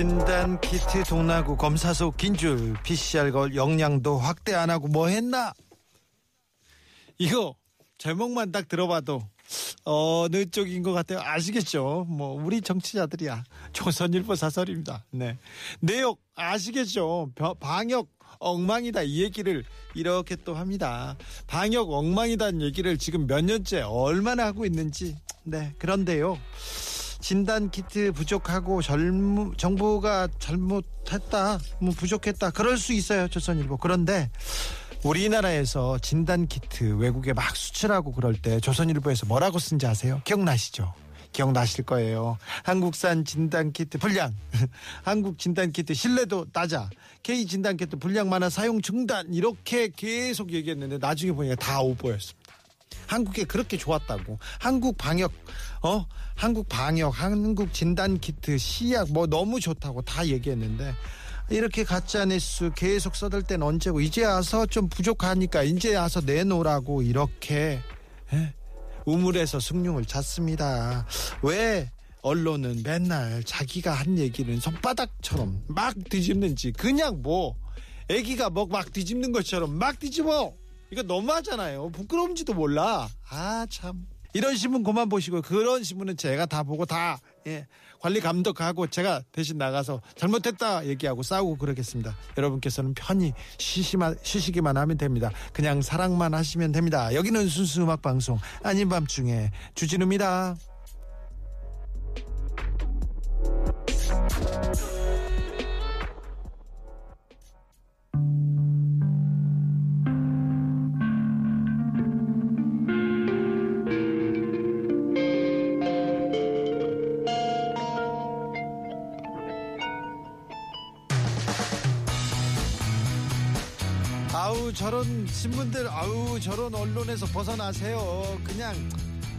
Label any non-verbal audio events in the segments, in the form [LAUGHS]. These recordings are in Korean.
진단 키트 동나구 검사소 긴줄 PCR 걸 영양도 확대 안 하고 뭐 했나? 이거 제목만 딱 들어봐도 어느 쪽인 것 같아요. 아시겠죠? 뭐 우리 정치자들이야. 조선일보 사설입니다. 네 내용 아시겠죠? 벼- 방역 엉망이다 이 얘기를 이렇게 또 합니다. 방역 엉망이다는 얘기를 지금 몇 년째 얼마나 하고 있는지. 네 그런데요. 진단 키트 부족하고 젊, 정부가 잘못했다, 뭐 부족했다, 그럴 수 있어요, 조선일보. 그런데 우리나라에서 진단 키트 외국에 막 수출하고 그럴 때 조선일보에서 뭐라고 쓴지 아세요? 기억나시죠? 기억나실 거예요. 한국산 진단 키트 불량, [LAUGHS] 한국 진단 키트 신뢰도 낮아, K 진단 키트 불량 많아 사용 중단 이렇게 계속 얘기했는데 나중에 보니까 다 오보였습니다. 한국에 그렇게 좋았다고. 한국 방역, 어? 한국 방역, 한국 진단 키트, 시약 뭐 너무 좋다고 다 얘기했는데 이렇게 가짜 뉴스 계속 써댈 땐 언제고 이제 와서 좀 부족하니까 이제 와서 내놓으라고 이렇게 예? 우물에서 숭늉을 찾습니다. 왜 언론은 맨날 자기가 한 얘기는 손바닥처럼 막 뒤집는지 그냥 뭐 애기가 뭐막 뒤집는 것처럼 막 뒤집어 이거 너무하잖아요. 부끄러운지도 몰라. 아 참. 이런 신문 그만 보시고 그런 신문은 제가 다 보고 다 예, 관리 감독하고 제가 대신 나가서 잘못했다 얘기하고 싸우고 그러겠습니다. 여러분께서는 편히 쉬시만, 쉬시기만 하면 됩니다. 그냥 사랑만 하시면 됩니다. 여기는 순수 음악 방송. 아닌 밤중에 주진우입니다 저런 신문들 아우 저런 언론에서 벗어나세요. 그냥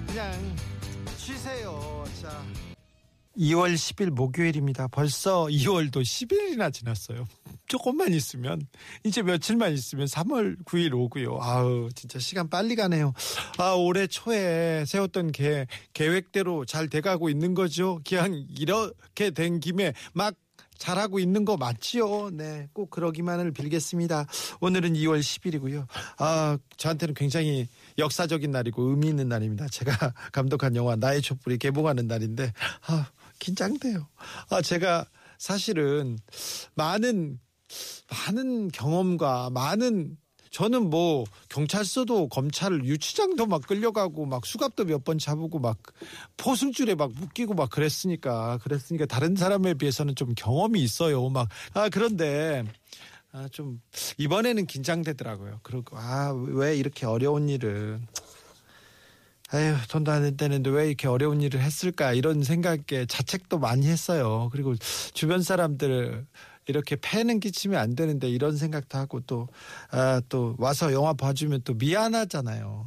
그냥 쉬세요. 자. 2월 10일 목요일입니다. 벌써 2월도 10일이나 지났어요. [LAUGHS] 조금만 있으면 이제 며칠만 있으면 3월 9일 오고요. 아우 진짜 시간 빨리 가네요. 아 올해 초에 세웠던 계, 계획대로 잘 돼가고 있는 거죠? 그냥 이렇게 된 김에 막 잘하고 있는 거 맞지요? 네, 꼭 그러기만을 빌겠습니다. 오늘은 2월 10일이고요. 아, 저한테는 굉장히 역사적인 날이고 의미 있는 날입니다. 제가 [LAUGHS] 감독한 영화 나의 촛불이 개봉하는 날인데, 아, 긴장돼요. 아, 제가 사실은 많은, 많은 경험과 많은 저는 뭐 경찰서도 검찰을 유치장도 막 끌려가고 막 수갑도 몇 번 잡고 막 포승줄에 막 묶이고 막 그랬으니까 그랬으니까 다른 사람에 비해서는 좀 경험이 있어요. 막 아 그런데 아 좀 이번에는 긴장되더라고요. 그리고 아 왜 이렇게 어려운 일을 아유 돈도 안 되는데 왜 이렇게 어려운 일을 했을까 이런 생각에 자책도 많이 했어요. 그리고 주변 사람들 이렇게 폐는 끼치면 안 되는데 이런 생각도 하고 또, 아, 또 와서 영화 봐주면 또 미안하잖아요.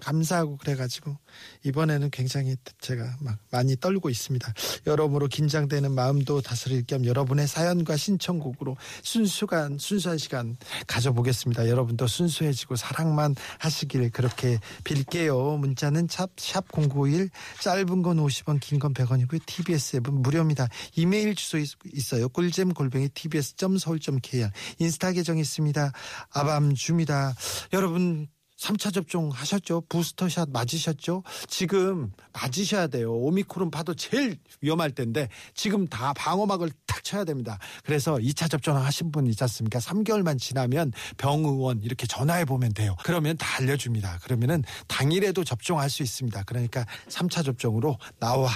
감사하고 그래가지고 이번에는 굉장히 제가 막 많이 떨고 있습니다. 여러모로 긴장되는 마음도 다스릴 겸 여러분의 사연과 신청곡으로 순수한, 순수한 시간 가져보겠습니다. 여러분도 순수해지고 사랑만 하시길 그렇게 빌게요. 문자는 샵 0951 짧은 건 50원 긴 건 100원이고요. TBS 앱은 무료입니다. 이메일 주소 있- 있어요. 꿀잼 골뱅이 tbs.서울.kr 인스타 계정 있습니다. 아밤주입니다. 여러분 3차 접종 하셨죠? 부스터샷 맞으셨죠? 지금 맞으셔야 돼요. 오미크론 파도 제일 위험할 텐데 지금 다 방어막을 탁 쳐야 됩니다. 그래서 2차 접종 하신 분 있지 않습니까? 3개월만 지나면 병의원 이렇게 전화해 보면 돼요. 그러면 다 알려줍니다. 그러면은 당일에도 접종할 수 있습니다. 그러니까 3차 접종으로 나와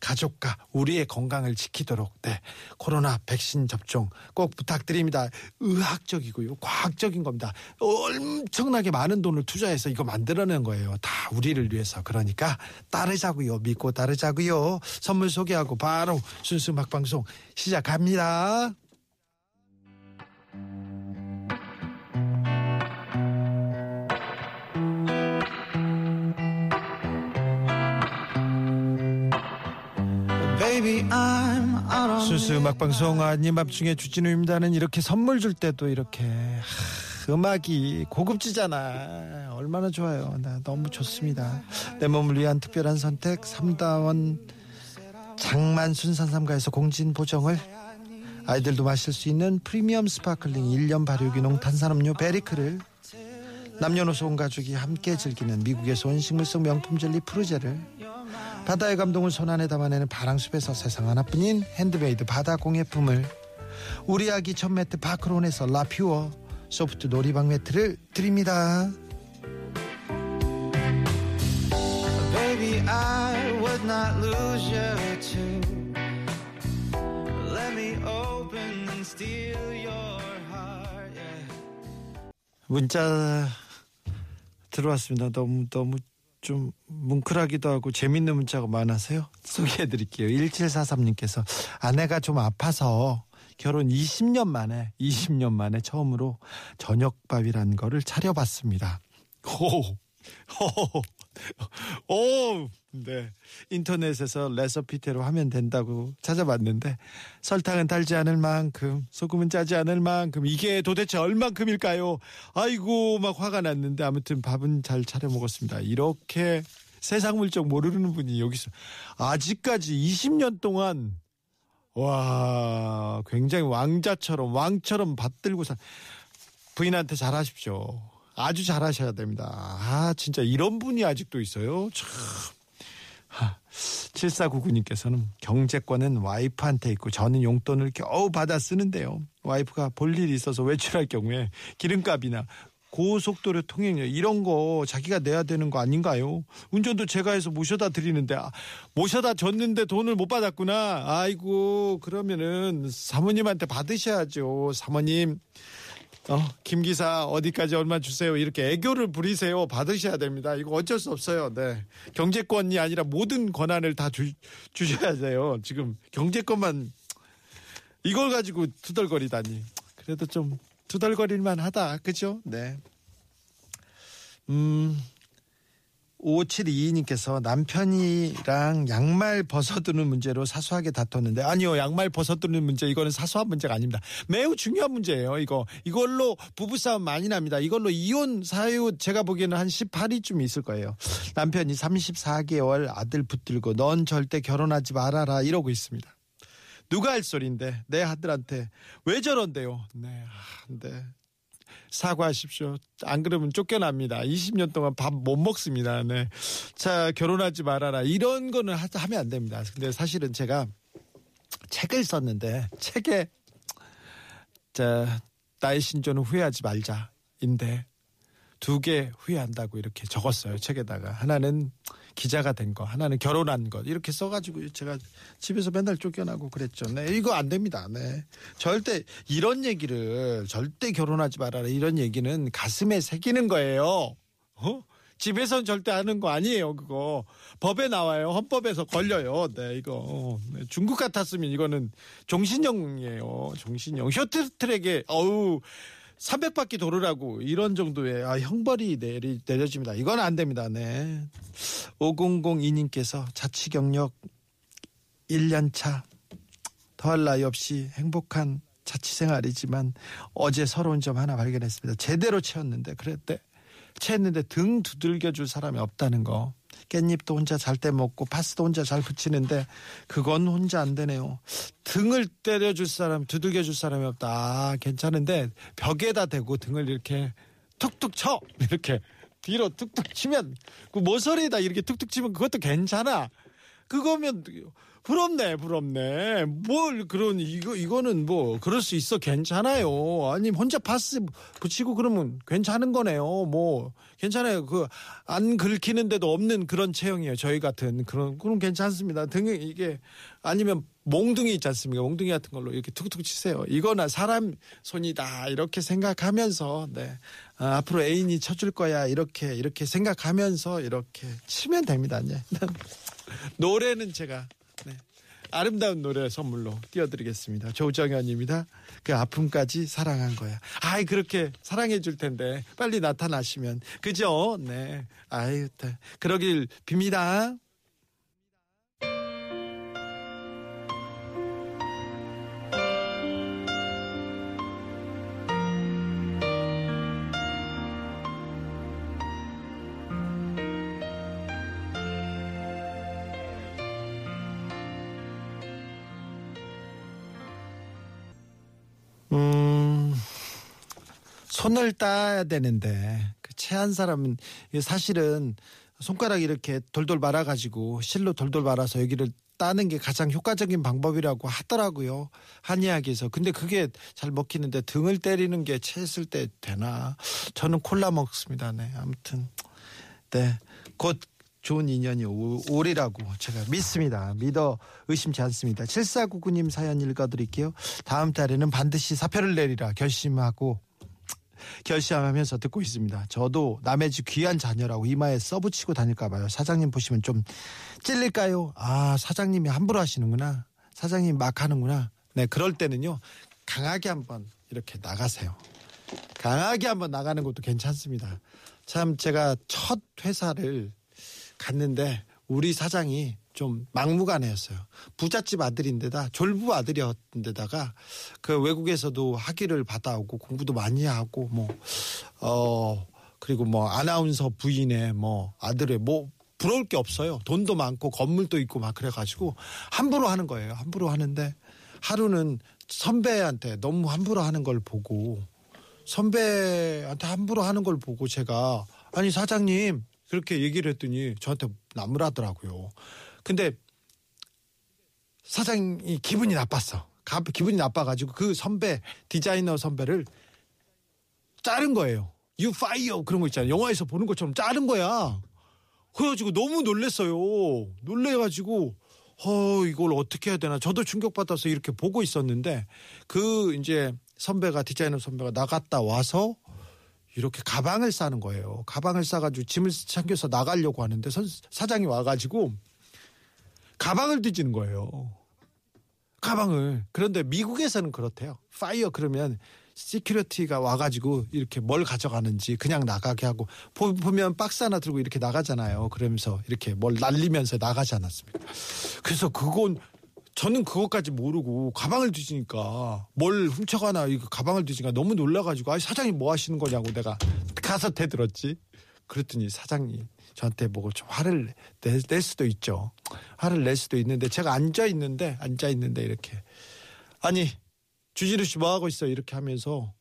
가족과 우리의 건강을 지키도록 네 코로나 백신 접종 꼭 부탁드립니다. 의학적이고요, 과학적인 겁니다. 엄청나게 많은 돈을 투자해서 이거 만들어낸 거예요. 다 우리를 위해서 그러니까 따르자고요, 믿고 따르자고요. 선물 소개하고 바로 순수 음악 방송 시작합니다. 순수 음악방송 아님 밤중에 주진우입니다는 이렇게 선물 줄 때도 이렇게 하, 음악이 고급지잖아 얼마나 좋아요. 나 너무 좋습니다. 내 몸을 위한 특별한 선택 삼다원 장만순 산삼가에서 공진 보정을. 아이들도 마실 수 있는 프리미엄 sparkling 1년 발효 유기농 탄산음료 베리크를 남녀노소 온 가족이 함께 즐기는 미국에서 온 식물성 명품 젤리 프루제를 바다의 감동을 손 안에 담아내는 바랑숲에서 세상 하나뿐인 핸드메이드 바다 공예품을 우리 아기 첫 매트 바크론에서 라퓨어 소프트 놀이방 매트를 드립니다. Baby, I would not lose you to let me open and steal your heart. Yeah. 문자 들어왔습니다. 너무 너무 좀 뭉클하기도 하고 재밌는 문자가 많아서요. 소개해 드릴게요. 1743님께서 아내가 좀 아파서 결혼 20년 만에 20년 만에 처음으로 저녁밥이란 거를 차려봤습니다. 호, 호, [LAUGHS] 오, 네. 인터넷에서 레서피테로 하면 된다고 찾아봤는데 설탕은 달지 않을 만큼 소금은 짜지 않을 만큼 이게 도대체 얼만큼일까요? 아이고 막 화가 났는데 아무튼 밥은 잘 차려 먹었습니다. 이렇게 세상 물정 모르는 분이 여기서 아직까지 20년 동안 와 굉장히 왕자처럼 왕처럼 받들고 사 부인한테 잘하십시오. 아주 잘하셔야 됩니다. 아, 진짜 이런 분이 아직도 있어요. 참. 7499님께서는 경제권은 와이프한테 있고 저는 용돈을 겨우 받아 쓰는데요. 와이프가 볼 일이 있어서 외출할 경우에 기름값이나 고속도로 통행료 이런 거 자기가 내야 되는 거 아닌가요? 운전도 제가 해서 모셔다 드리는데 아, 모셔다 줬는데 돈을 못 받았구나. 아이고 그러면은 사모님한테 받으셔야죠. 사모님 어, 김 기사 어디까지 얼마 주세요. 이렇게 애교를 부리세요. 받으셔야 됩니다. 이거 어쩔 수 없어요. 네. 경제권이 아니라 모든 권한을 다 주, 주셔야 돼요. 지금 경제권만 이걸 가지고 투덜거리다니. 그래도 좀 투덜거릴만 하다. 그죠? 네. 음, 5722님께서 남편이랑 양말 벗어두는 문제로 사소하게 다퉜는데 아니요 양말 벗어두는 문제 이거는 사소한 문제가 아닙니다. 매우 중요한 문제예요 이거. 이걸로 부부싸움 많이 납니다. 이걸로 이혼 사유 제가 보기에는 한 18위쯤 있을 거예요. 남편이 34개월 아들 붙들고 넌 절대 결혼하지 말아라. 이러고 있습니다. 누가 할 소리인데 내 아들한테 왜 저런데요? 네, 아, 네. 사과하십시오. 안 그러면 쫓겨납니다. 20년 동안 밥 못 먹습니다. 네. 자, 결혼하지 말아라. 이런 거는 하면 안 됩니다. 근데 사실은 제가 책을 썼는데 책에 자, 나의 신조는 후회하지 말자인데 두 개 후회한다고 이렇게 적었어요. 책에다가. 하나는 기자가 된 거, 하나는 결혼한 것 이렇게 써가지고 제가 집에서 맨날 쫓겨나고 그랬죠. 네, 이거 안 됩니다. 네, 절대 이런 얘기를 절대 결혼하지 말아라 이런 얘기는 가슴에 새기는 거예요. 어? 집에선 절대 하는 거 아니에요, 그거. 법에 나와요. 헌법에서 걸려요. 네, 이거. 네, 중국 같았으면 이거는 종신형이에요. 종신형. 쇼트트랙에, 어우, 300바퀴 도르라고 이런 정도의 아, 형벌이 내리, 내려집니다. 이건 안 됩니다. 네. 5002님께서 자취 경력 1년 차 더할 나위 없이 행복한 자취 생활이지만 어제 서러운 점 하나 발견했습니다. 제대로 채웠는데 그랬대. 채했는데 등 두들겨 줄 사람이 없다는 거. 깻잎도 혼자 잘 때 먹고 파스도 혼자 잘 붙이는데 그건 혼자 안 되네요. 등을 때려줄 사람, 두들겨 줄 사람이 없다. 아, 괜찮은데 벽에다 대고 등을 이렇게 툭툭 쳐 [LAUGHS] 이렇게 뒤로 툭툭 치면 그 모서리에다 이렇게 툭툭 치면 그것도 괜찮아. 그거면 부럽네, 부럽네. 뭘 그런 이거 이거는 뭐 그럴 수 있어 괜찮아요. 아니 혼자 파스 붙이고 그러면 괜찮은 거네요. 뭐 괜찮아요. 그 안 긁히는데도 없는 그런 체형이에요. 저희 같은 그런 그럼 괜찮습니다. 등에 이게 아니면 몽둥이 있지 않습니까? 몽둥이 같은 걸로 이렇게 툭툭 치세요. 이거나 사람 손이다 이렇게 생각하면서 네 아, 앞으로 애인이 쳐줄 거야 이렇게 이렇게 생각하면서 이렇게 치면 됩니다. 네. [LAUGHS] 노래는 제가 네. 아름다운 노래 선물로 띄워드리겠습니다. 조정현입니다. 그 아픔까지 사랑한 거야. 아이 그렇게 사랑해 줄 텐데 빨리 나타나시면 그죠? 네. 아유 그러길 빕니다. 손을 따야 되는데 그 체한 사람은 사실은 손가락 이렇게 돌돌 말아가지고 실로 돌돌 말아서 여기를 따는 게 가장 효과적인 방법이라고 하더라고요 한의학에서 근데 그게 잘 먹히는데 등을 때리는 게 체했을 때 되나 저는 콜라 먹습니다 네 아무튼 네곧 좋은 인연이 오- 오리라고 제가 믿습니다. 믿어 의심치 않습니다. 7499님 사연 읽어드릴게요. 다음 달에는 반드시 사표를 내리라 결심하고 결심하면서 듣고 있습니다. 저도 남의 집 귀한 자녀라고 이마에 써붙이고 다닐까 봐요. 사장님 보시면 좀 찔릴까요? 아 사장님이 함부로 하시는구나. 사장님 막 하는구나. 네 그럴 때는요 강하게 한번 이렇게 나가세요. 강하게 한번 나가는 것도 괜찮습니다. 참 제가 첫 회사를 갔는데 우리 사장이 좀 막무가내였어요. 부잣집 아들인데다 졸부 아들이었는데다가 그 외국에서도 학위를 받아오고 공부도 많이 하고 뭐어 그리고 뭐 아나운서 부인의 뭐 아들의 뭐 부러울 게 없어요. 돈도 많고 건물도 있고 막 그래가지고 함부로 하는 거예요. 함부로 하는데 하루는 선배한테 너무 함부로 하는 걸 보고 선배한테 함부로 하는 걸 보고 제가 아니 사장님 그렇게 얘기를 했더니 저한테 나무라더라고요. 근데 사장이 기분이 나빴어. 가- 기분이 나빠가지고 그 선배 디자이너 선배를 자른 거예요. You fire 그런 거 있잖아요. 영화에서 보는 것처럼 자른 거야. 그래가지고 너무 놀랬어요. 놀래가지고 어 이걸 어떻게 해야 되나. 저도 충격받아서 이렇게 보고 있었는데 그 이제 선배가 디자이너 선배가 나갔다 와서 이렇게 가방을 싸는 거예요. 가방을 싸가지고 짐을 챙겨서 나가려고 하는데 선, 사장이 와가지고 가방을 뒤지는 거예요. 가방을. 그런데 미국에서는 그렇대요. fire 그러면 security가 와가지고 이렇게 뭘 가져가는지 그냥 나가게 하고 보- 보면 박스 하나 들고 이렇게 나가잖아요. 그러면서 이렇게 뭘 날리면서 나가지 않았습니까? 그래서 그건 저는 그것까지 모르고 가방을 뒤지니까 뭘 훔쳐가나 이거 가방을 뒤지니까 너무 놀라가지고 아 사장님 뭐 하시는 거냐고 내가 가서 대들었지. 그랬더니 사장이 저한테 보고 좀 화를 내, 낼 수도 있죠. 화를 낼 수도 있는데 제가 앉아 있는데 앉아 있는데 이렇게 아니 주지루 씨뭐 하고 있어 이렇게 하면서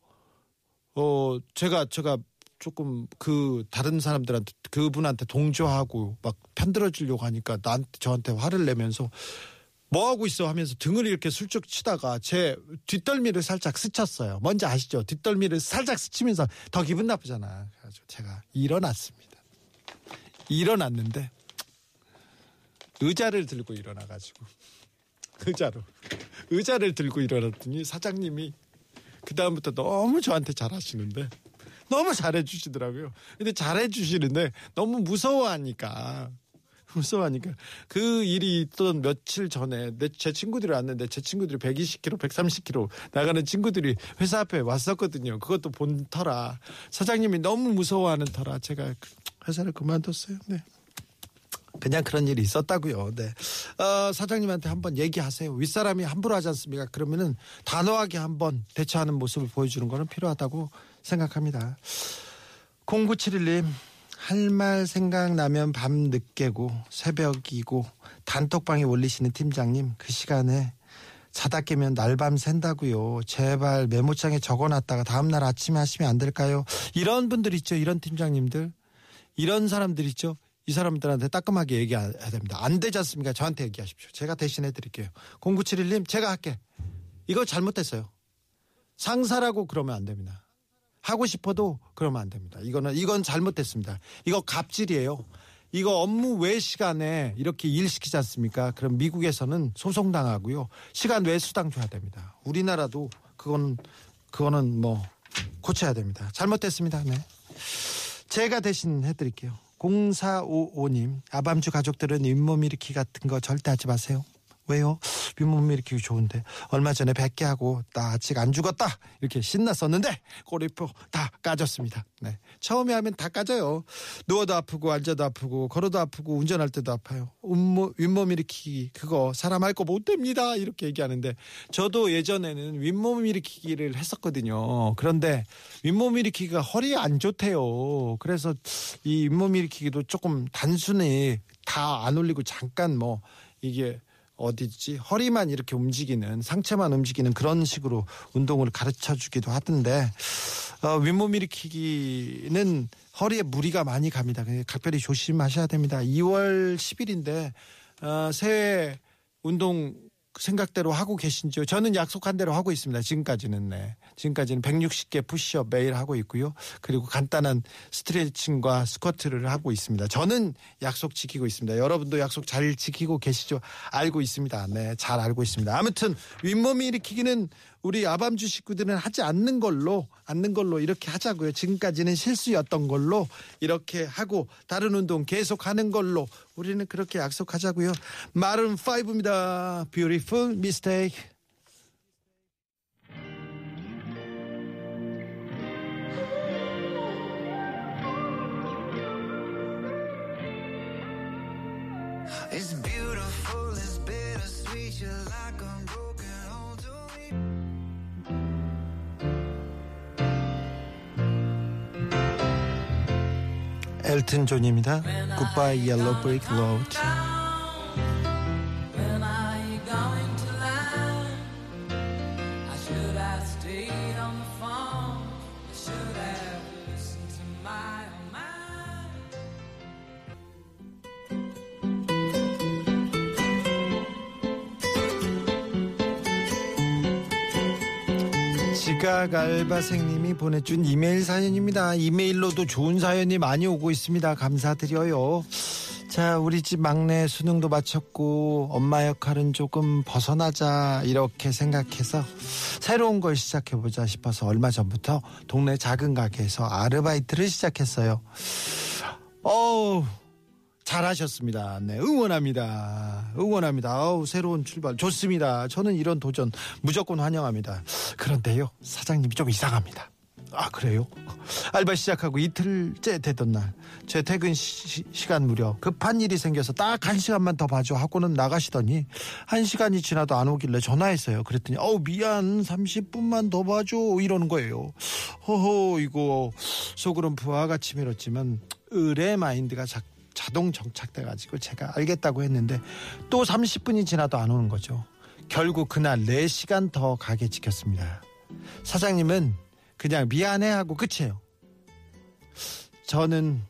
어 제가 제가 조금 그 다른 사람들한테 그분한테 동조하고 막 편들어 주려고 하니까 나한테 저한테 화를 내면서 뭐 하고 있어 하면서 등을 이렇게 슬쩍 치다가 제 뒷덜미를 살짝 스쳤어요. 뭔지 아시죠? 뒷덜미를 살짝 스치면서 더 기분 나쁘잖아. 그래가지고 제가 일어났습니다. 일어났는데 의자를 들고 일어나가지고 의자로 의자를 들고 일어났더니 사장님이 그 다음부터 너무 저한테 잘하시는데 너무 잘해주시더라고요. 근데 잘해주시는데 너무 무서워하니까 무서워하니까 그 일이 있던 며칠 전에 내, 제 친구들이 왔는데 제 친구들이 120km, 130km 나가는 친구들이 회사 앞에 왔었거든요. 그것도 본 터라 사장님이 너무 무서워하는 터라 제가 그 회사를 그만뒀어요. 네. 그냥 그런 일이 있었다고요. 네. 어, 사장님한테 한번 얘기하세요. 윗사람이 함부로 하지 않습니까? 그러면은 단호하게 한번 대처하는 모습을 보여주는 거는 필요하다고 생각합니다. 0971님 할 말 생각나면 밤 늦게고 새벽이고 단톡방에 올리시는 팀장님 그 시간에 자다 깨면 날밤 샌다고요. 제발 메모장에 적어놨다가 다음날 아침에 하시면 안 될까요? 이런 분들 있죠. 이런 팀장님들. 이런 사람들 있죠. 이 사람들한테 따끔하게 얘기해야 됩니다. 안 되지 않습니까? 저한테 얘기하십시오. 제가 대신해 드릴게요. 0971님 제가 할게. 이거 잘못됐어요. 상사라고 그러면 안 됩니다. 하고 싶어도 그러면 안 됩니다. 이거는 이건 잘못됐습니다. 이거 갑질이에요. 이거 업무 외 시간에 이렇게 일 시키지 않습니까? 그럼 미국에서는 소송 당하고요. 시간 외 수당 줘야 됩니다. 우리나라도 그건 그거는 뭐 고쳐야 됩니다. 잘못됐습니다. 네. 제가 대신 해드릴게요. 0455님, 아밤주 가족들은 잇몸 일으키 같은 거 절대 하지 마세요. 왜요? 잇몸 일으키기 좋은데 얼마 전에 100개 하고 나 아직 안 죽었다 이렇게 신났었는데 꼬리표 다 까졌습니다. 네. 처음에 하면 다 까져요. 누워도 아프고 앉아도 아프고 걸어도 아프고 운전할 때도 아파요. 윗몸, 윗몸 일으키기 그거 사람 할 거 못 됩니다 이렇게 얘기하는데 저도 예전에는 윗몸 일으키기를 했었거든요. 그런데 윗몸 일으키기가 허리에 안 좋대요. 그래서 이 윗몸 일으키기도 조금 단순히 다 안 올리고 잠깐 뭐 이게 어디지 허리만 이렇게 움직이는 상체만 움직이는 그런 식으로 운동을 가르쳐 주기도 하던데 어, 윗몸 일으키기는 허리에 무리가 많이 갑니다. 각별히 조심하셔야 됩니다. 2월 10일인데 어, 새해 운동 생각대로 하고 계신지요? 저는 약속한 대로 하고 있습니다. 지금까지는 네. 지금까지는 160개 푸시업 매일 하고 있고요. 그리고 간단한 스트레칭과 스쿼트를 하고 있습니다. 저는 약속 지키고 있습니다. 여러분도 약속 잘 지키고 계시죠? 알고 있습니다. 네, 잘 알고 있습니다. 아무튼 윗몸 일으키기는 우리 아밤주 식구들은 하지 않는 걸로 않는 걸로 이렇게 하자고요. 지금까지는 실수였던 걸로 이렇게 하고 다른 운동 계속 하는 걸로 우리는 그렇게 약속하자고요. 마른 5입니다. Beautiful mistake. 엘튼 존입니다. Goodbye Yellow Brick Road. 지각 알바생님이 보내준 이메일 사연입니다. 이메일로도 좋은 사연이 많이 오고 있습니다. 감사드려요. 자, 우리 집 막내 수능도 마쳤고 엄마 역할은 조금 벗어나자 이렇게 생각해서 새로운 걸 시작해 보자 싶어서 얼마 전부터 동네 작은 가게에서 아르바이트를 시작했어요. 어우, 잘하셨습니다. 네, 응원합니다. 응원합니다. 아우, 새로운 출발. 좋습니다. 저는 이런 도전 무조건 환영합니다. 그런데요, 사장님이 좀 이상합니다. 아, 그래요? 알바 시작하고 이틀째 되던 날, 제 퇴근 시, 간 무렵 급한 일이 생겨서 딱 한 시간만 더 봐줘 하고는 나가시더니 한 시간이 지나도 안 오길래 전화했어요. 그랬더니, 어우, 미안, 30분만 더 봐줘. 이러는 거예요. 허허, 이거 속으론 부하가 치밀었지만, 의뢰 마인드가 작 자동 정착돼 가지고 제가 알겠다고 했는데 또 30분이 지나도 안 오는 거죠. 결국 그날 4시간 더 가게 지켰습니다. 사장님은 그냥 미안해 하고 끝이에요. 저는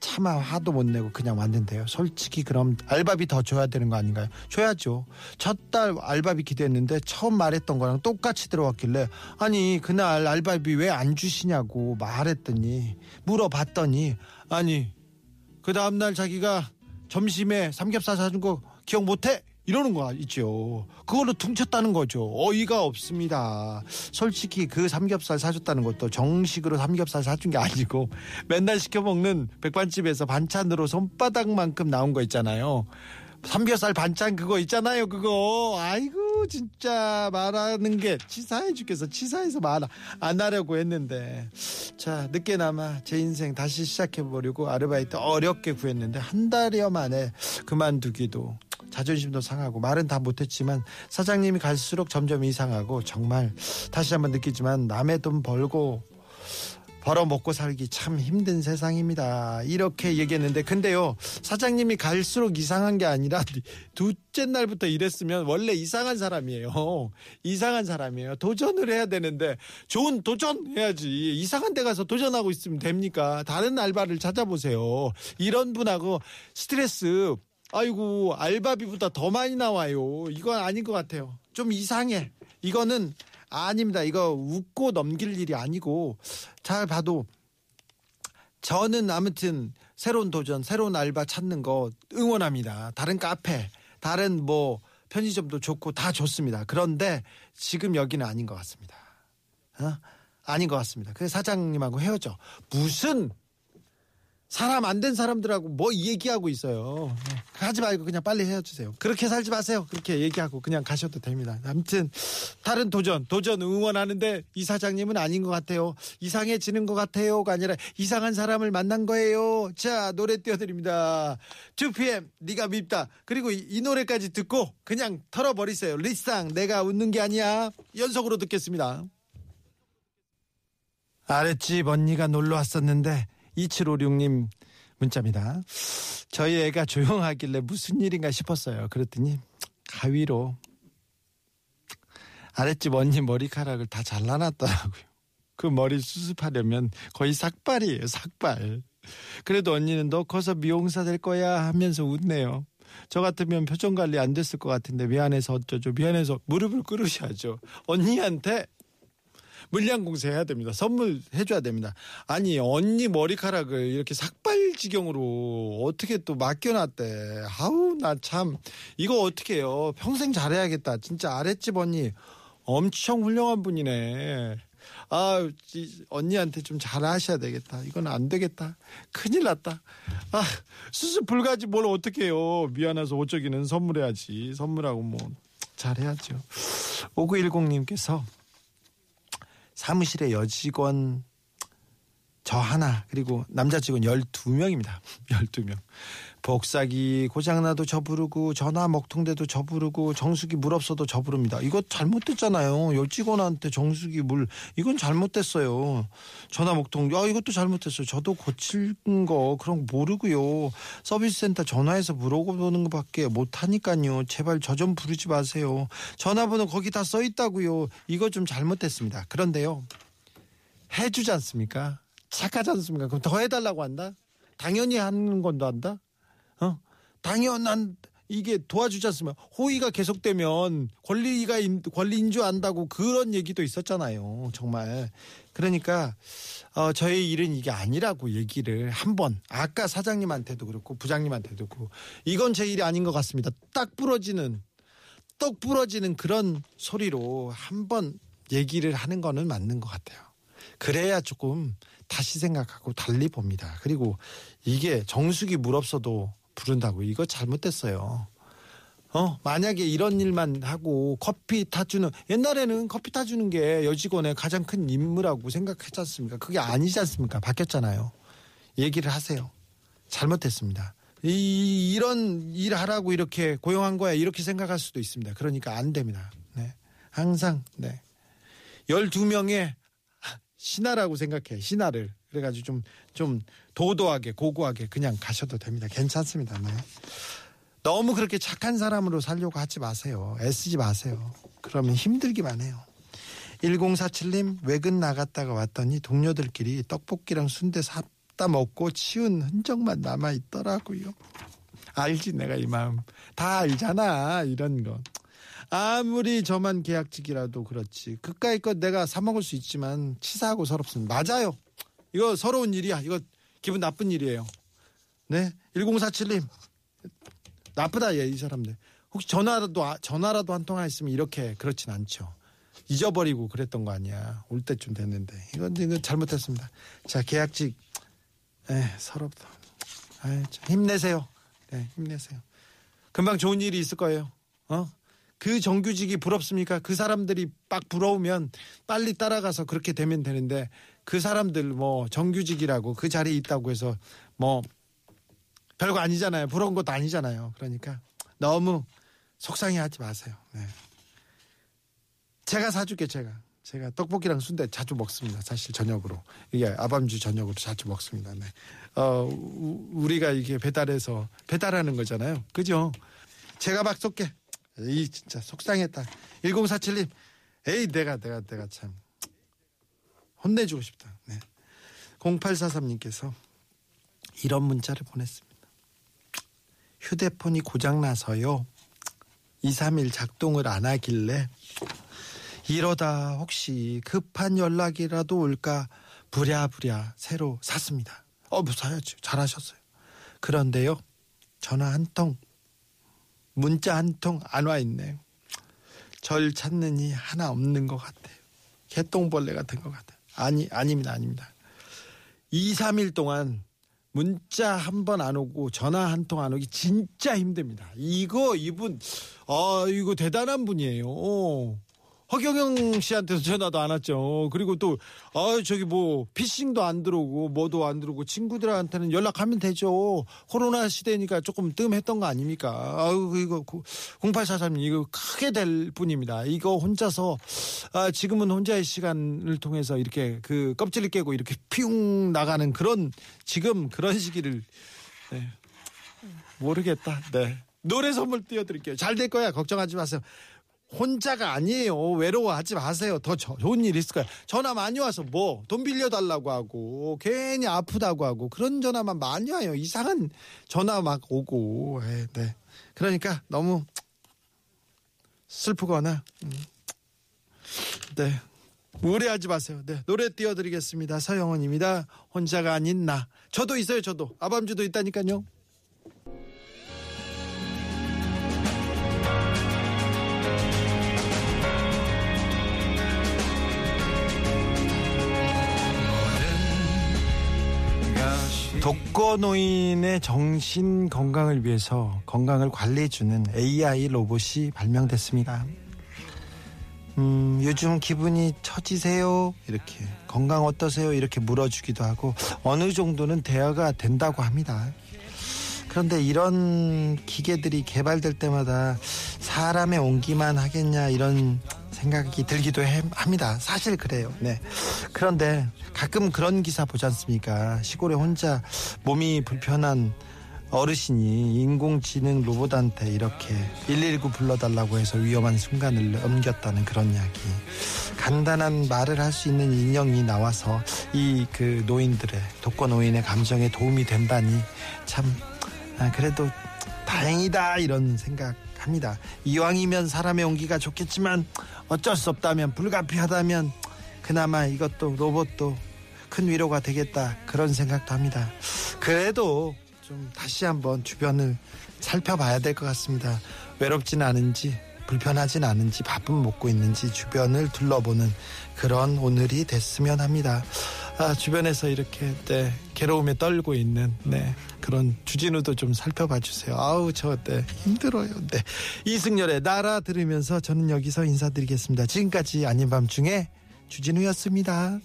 차마 화도 못 내고 그냥 왔는데요. 솔직히 그럼 알바비 더 줘야 되는 거 아닌가요? 줘야죠. 첫 달 알바비 기대했는데 처음 말했던 거랑 똑같이 들어왔길래 아니 그날 알바비 왜 안 주시냐고 말했더니 물어봤더니 아니 그 다음날 자기가 점심에 삼겹살 사준 거 기억 못해? 이러는 거 있죠. 그걸로 퉁쳤다는 거죠. 어이가 없습니다. 솔직히 그 삼겹살 사줬다는 것도 정식으로 삼겹살 사준 게 아니고 맨날 시켜 먹는 백반집에서 반찬으로 손바닥만큼 나온 거 있잖아요. 삼겹살 반찬 그거 있잖아요. 그거. 아이고 진짜 말하는 게 치사해 죽겠어. 치사해서 말 안 하려고 했는데 자 늦게나마 제 인생 다시 시작해 보려고 아르바이트 어렵게 구했는데 한 달여 만에 그만두기도 자존심도 상하고 말은 다 못했지만 사장님이 갈수록 점점 이상하고 정말 다시 한번 느끼지만 남의 돈 벌고 벌어 먹고 살기 참 힘든 세상입니다. 이렇게 얘기했는데 근데요 사장님이 갈수록 이상한 게 아니라 [LAUGHS] 둘째 날부터 이랬으면 원래 이상한 사람이에요. [LAUGHS] 이상한 사람이에요. 도전을 해야 되는데 좋은 도전 해야지. 이상한 데 가서 도전하고 있으면 됩니까? 다른 알바를 찾아보세요. 이런 분하고 스트레스 아이고 알바비보다 더 많이 나와요. 이건 아닌 것 같아요. 좀 이상해. 이거는 아닙니다. 이거 웃고 넘길 일이 아니고 잘 봐도 저는 아무튼 새로운 도전, 새로운 알바 찾는 거 응원합니다. 다른 카페, 다른 뭐 편의점도 좋고 다 좋습니다. 그런데 지금 여기는 아닌 것 같습니다. 어? 아닌 것 같습니다. 그래서 사장님하고 헤어져. 무슨 사람 안 된 사람들하고 뭐 얘기하고 있어요. 네. 하지 말고 그냥 빨리 헤어지세요. 그렇게 살지 마세요. 그렇게 얘기하고 그냥 가셔도 됩니다. 아무튼 다른 도전, 도전 응원하는데 이 사장님은 아닌 것 같아요. 이상해지는 것 같아요가 아니라 이상한 사람을 만난 거예요. 자 노래 띄워드립니다. 2PM 네가 밉다. 그리고 이, 이 노래까지 듣고 그냥 털어버리세요. 리쌍 내가 웃는 게 아니야. 연속으로 듣겠습니다. 아랫집 언니가 놀러 왔었는데 2756님 문자입니다. 저희 애가 조용하길래 무슨 일인가 싶었어요. 그랬더니 가위로 아랫집 언니 머리카락을 다 잘라놨더라고요. 그 머리 수습하려면 거의 삭발이에요, 삭발. 그래도 언니는 너 커서 미용사 될 거야 하면서 웃네요. 저 같으면 표정 관리 안 됐을 것 같은데 미안해서 어쩌죠. 미안해서 무릎을 꿇으셔야죠. 언니한테 물량 공세해야 됩니다. 선물 해줘야 됩니다. 아니 언니 머리카락을 이렇게 삭발 지경으로 어떻게 또 맡겨놨대. 아우 나 참 이거 어떻게 해요. 평생 잘해야겠다. 진짜 아랫집 언니 엄청 훌륭한 분이네. 아 이- 언니한테 좀 잘하셔야 되겠다. 이건 안 되겠다. 큰일 났다. 아 수습 불가지 뭘 어떻게 해요. 미안해서 어쩌기는 선물해야지. 선물하고 뭐 잘해야죠. 5910님께서 사무실에 여직원 저 하나 그리고 남자 직원 12명입니다. 12명. [LAUGHS] 복사기 고장나도 저 부르고 전화 먹통돼도 저 부르고 정수기 물 없어도 저 부릅니다. 이거 잘못됐잖아요. 여직원한테 정수기 물 이건 잘못됐어요. 전화 먹통 야 이것도 잘못됐어요. 저도 고칠 거 그런 거 모르고요. 서비스 센터 전화해서 물어보는 것밖에 못 하니까요. 제발 저 좀 부르지 마세요. 전화번호 거기 다 써 있다고요. 이거 좀 잘못됐습니다. 그런데요. 해주지 않습니까? 착하지 않습니까? 그럼 더 해달라고 한다? 당연히 하는 건도 한다? 어? 당연한, 이게 도와주지 않습니까? 호의가 계속되면 권리가, 인- 권리인 줄 안다고 그런 얘기도 있었잖아요. 정말. 그러니까, 어, 저의 일은 이게 아니라고 얘기를 한 번, 아까 사장님한테도 그렇고 부장님한테도 그렇고, 이건 제 일이 아닌 것 같습니다. 딱 부러지는, 떡 부러지는 그런 소리로 한번 얘기를 하는 거는 맞는 것 같아요. 그래야 조금 다시 생각하고 달리 봅니다. 그리고 이게 정수기 물 없어도 부른다고 이거 잘못됐어요. 어 만약에 이런 일만 하고 커피 타주는 옛날에는 커피 타주는 게 여직원의 가장 큰 임무라고 생각했지 않습니까? 그게 아니지 않습니까? 바뀌었잖아요. 얘기를 하세요. 잘못됐습니다. 이, 이런 일 하라고 이렇게 고용한 거야 이렇게 생각할 수도 있습니다. 그러니까 안 됩니다. 네. 항상 네. 12명의 신하라고 생각해. 신하를. 그래가지고 좀, 좀 도도하게, 고고하게 그냥 가셔도 됩니다. 괜찮습니다. 네. 너무 그렇게 착한 사람으로 살려고 하지 마세요. 애쓰지 마세요. 그러면 힘들기만 해요. 1047님, 외근 나갔다가 왔더니 동료들끼리 떡볶이랑 순대 샀다 먹고 치운 흔적만 남아있더라고요. 알지, 내가 이 마음. 다 알잖아, 이런 거. 아무리 저만 계약직이라도 그렇지. 그까이 것 내가 사먹을 수 있지만 치사하고 서럽습니다. 맞아요. 이거 서러운 일이야. 이거 기분 나쁜 일이에요. 네. 1047님. 나쁘다, 얘, 이 사람들. 혹시 전화라도, 아- 전화라도 한 통화 있으면 이렇게 그렇진 않죠. 잊어버리고 그랬던 거 아니야. 올 때쯤 됐는데. 이건, 이건 잘못했습니다. 자, 계약직. 에, 서럽다. 참, 힘내세요. 네, 힘내세요. 금방 좋은 일이 있을 거예요. 어? 그 정규직이 부럽습니까? 그 사람들이 빡 부러우면 빨리 따라가서 그렇게 되면 되는데 그 사람들 뭐 정규직이라고 그 자리에 있다고 해서 뭐 별거 아니잖아요. 부러운 것도 아니잖아요. 그러니까 너무 속상해 하지 마세요. 네. 제가 사줄게 제가. 제가 떡볶이랑 순대 자주 먹습니다. 사실 저녁으로 이게 아밤주 저녁으로 자주 먹습니다. 네. 어 우- 우리가 이게 배달해서 배달하는 거잖아요. 그죠? 제가 막 쏠게. 이 진짜 속상했다. 1047님, 에이 내가 내가 내가 참 혼내주고 싶다. 네. 0843님께서 이런 문자를 보냈습니다. 휴대폰이 고장나서요. 2, 3일 작동을 안 하길래 이러다 혹시 급한 연락이라도 올까 부랴부랴 새로 샀습니다. 어, 뭐 사야죠. 잘하셨어요. 그런데요. 전화 한 통, 문자 한 통 안 와 있네요. 절 찾느니 하나 없는 것 같아요. 개똥벌레 같은 것 같아요. 아니, 아닙니다. 아닙니다. 2, 3일 동안 문자 한 번 안 오고 전화 한 통 안 오기 진짜 힘듭니다. 이거 이분 아 이거 대단한 분이에요. 어. 허경영 씨한테도 전화도 안 왔죠. 그리고 또, 아, 저기 뭐, 피싱도 안 들어오고, 뭐도 안 들어오고, 친구들한테는 연락하면 되죠. 코로나 시대니까 조금 뜸했던 거 아닙니까? 아유, 이거, 0843님, 이거 크게 될 뿐입니다. 이거 혼자서, 아, 지금은 혼자의 시간을 통해서 이렇게 그 껍질을 깨고 이렇게 피웅 나가는 그런, 지금 그런 시기를, 네. 모르겠다. 네. 노래 선물 띄워드릴게요. 잘 될 거야. 걱정하지 마세요. 혼자가 아니에요. 외로워하지 마세요. 더 저- 좋은 일 있을 거예요. 전화 많이 와서 뭐 돈 빌려달라고 하고 괜히 아프다고 하고 그런 전화만 많이 와요. 이상한 전화 막 오고. 예, 네. 그러니까 너무 슬프거나 음, 네 우울해하지 마세요. 네 노래 띄워드리겠습니다. 서영원입니다. 혼자가 아닌 나. 저도 있어요. 저도 아밤주도 있다니까요. 독거노인의 정신 건강을 위해서 건강을 관리해주는 AI 로봇이 발명됐습니다. 음, 요즘 기분이 처지세요? 이렇게 건강 어떠세요? 이렇게 물어주기도 하고 어느 정도는 대화가 된다고 합니다. 그런데 이런 기계들이 개발될 때마다 사람의 온기만 하겠냐 이런 생각이 들기도 해- 합니다. 사실 그래요. 네. 그런데 가끔 그런 기사 보지 않습니까? 시골에 혼자 몸이 불편한 어르신이 인공지능 로봇한테 이렇게 119 불러달라고 해서 위험한 순간을 넘겼다는 그런 이야기. 간단한 말을 할 수 있는 인형이 나와서 이 그 노인들의 독거 노인의 감정에 도움이 된다니 참 아, 그래도 다행이다 이런 생각합니다. 이왕이면 사람의 온기가 좋겠지만 어쩔 수 없다면 불가피하다면 그나마 이것도 로봇도 큰 위로가 되겠다 그런 생각도 합니다. 그래도 좀 다시 한번 주변을 살펴봐야 될 것 같습니다. 외롭진 않은지 불편하진 않은지 밥은 먹고 있는지 주변을 둘러보는 그런 오늘이 됐으면 합니다. 아, 주변에서 이렇게 네, 괴로움에 떨고 있는 네, 그런 주진우도 좀 살펴봐 주세요. 아우 저 네, 힘들어요. 네. 이승열의 나라 들으면서 저는 여기서 인사드리겠습니다. 지금까지 아닌 밤중에 주진우였습니다.